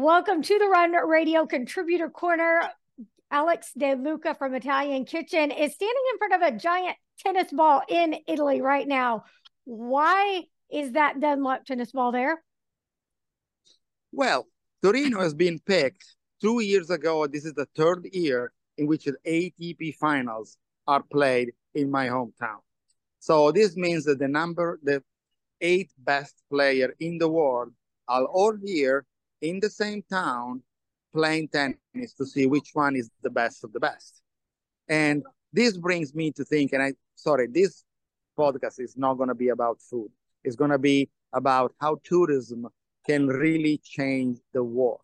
Welcome to the Run Radio Contributor Corner. Alex De Luca from Italian Kitchen is standing in front of a giant tennis ball in Italy right now. Why is that Dunlop tennis ball there? Well, Torino has been picked two years ago. This is the third year in which the ATP finals are played in my hometown. So this means that the number, the eight best player in the world are all here in the same town playing tennis to see which one is the best of the best. And this brings me to think, and I, sorry, this podcast is not going to be about food. It's going to be about how tourism can really change the world.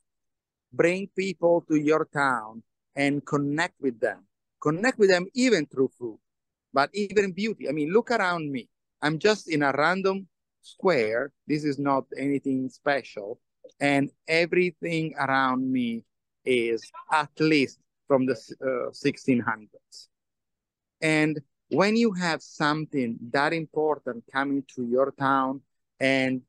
Bring people to your town and connect with them. Connect with them even through food, but even beauty. I mean, look around me. I'm just in a random square. This is not anything special. And everything around me is at least from the uh, 1600s. And when you have something that important coming to your town and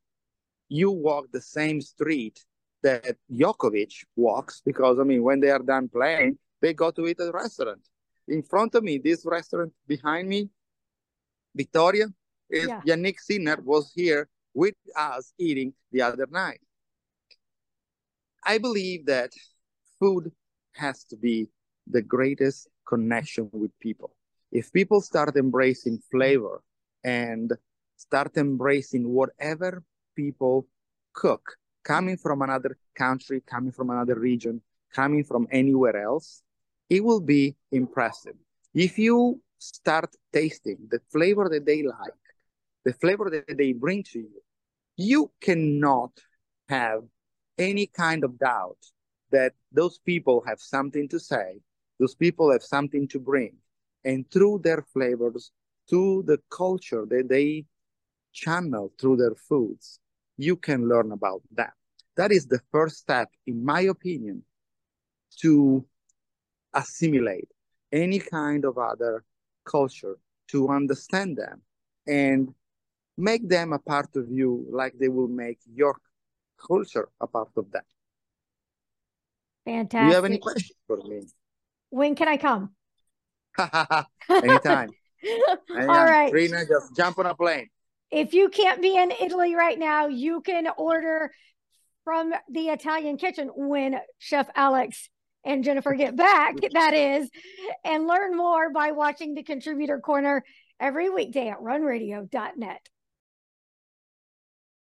you walk the same street that Djokovic walks, because I mean, when they are done playing, they go to eat at a restaurant. In front of me, this restaurant behind me, Victoria, is yeah. Jannik Sinner was here with us eating the other night. I believe that food has to be the greatest connection with people. If people start embracing flavor and start embracing whatever people cook, coming from another country, coming from another region, coming from anywhere else, it will be impressive. If you start tasting the flavor that they like, the flavor that they bring to you, you cannot have any kind of doubt that those people have something to say, those people have something to bring. And through their flavors, through the culture that they channel through their foods, you can learn about that. That is the first step, in my opinion, to assimilate any kind of other culture, to understand them and make them a part of you like they will make your culture a part of that. Fantastic. Do you have any questions for me? When can I come? Anytime. Anytime. All right. Rena, just jump on a plane. If you can't be in Italy right now, you can order from the Italian kitchen when Chef Alex and Jennifer get back, that is, and learn more by watching the Contributor Corner every weekday at runradio.net.